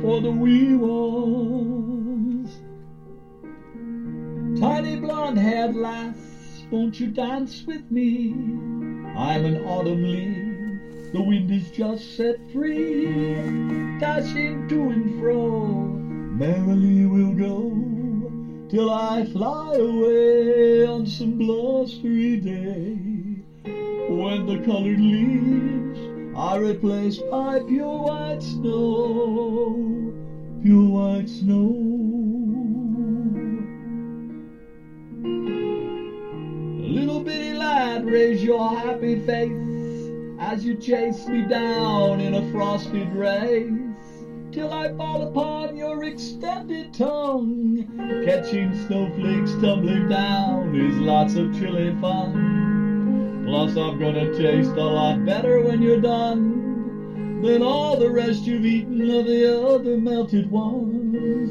for the wee ones. Tiny blonde haired lass, won't you dance with me? I'm an autumn leaf, the wind is just set free. Dashing to and fro, merrily we'll go till I fly away on some blustery day. When the colored leaves are replaced by pure white snow, pure white snow. Little bitty lad, raise your happy face as you chase me down in a frosty race till I fall upon your extended tongue. Catching snowflakes tumbling down is lots of chilly fun. Plus, I'm gonna taste a lot better when you're done than all the rest you've eaten of the other melted ones.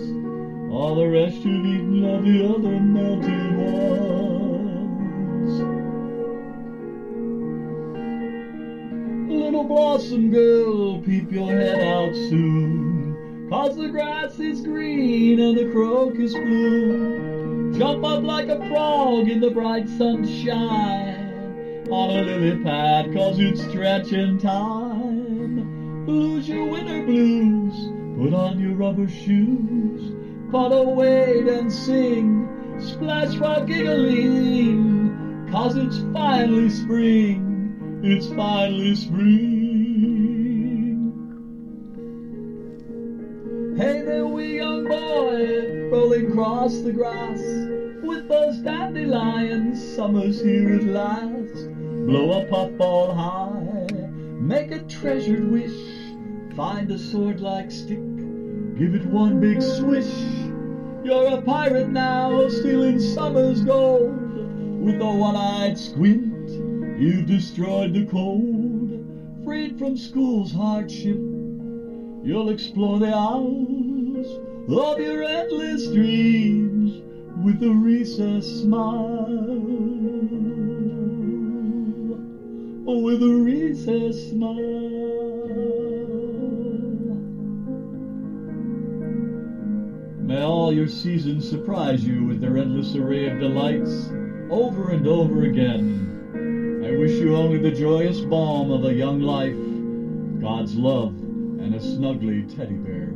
All the rest you've eaten of the other melted ones. Little blossom girl, peep your head out soon. Cause the grass is green and the crocus bloom. Jump up like a frog in the bright sunshine. On a lily pad, cause it's stretching time. Lose your winter blues, put on your rubber shoes. Put away and sing, splash while giggling. Cause it's finally spring. It's finally spring. Hey there, wee young boy, rolling across the grass with those dandelions. Summer's here at last. Blow a puffball high, make a treasured wish. Find a sword-like stick, give it one big swish. You're a pirate now, stealing summer's gold with a one-eyed squint. You've destroyed the cold, freed from school's hardship. You'll explore the hours of your endless dreams with a recess smile. Oh, with a recess smile. May all your seasons surprise you with their endless array of delights over and over again. I wish you only the joyous balm of a young life, God's love, and a snuggly teddy bear.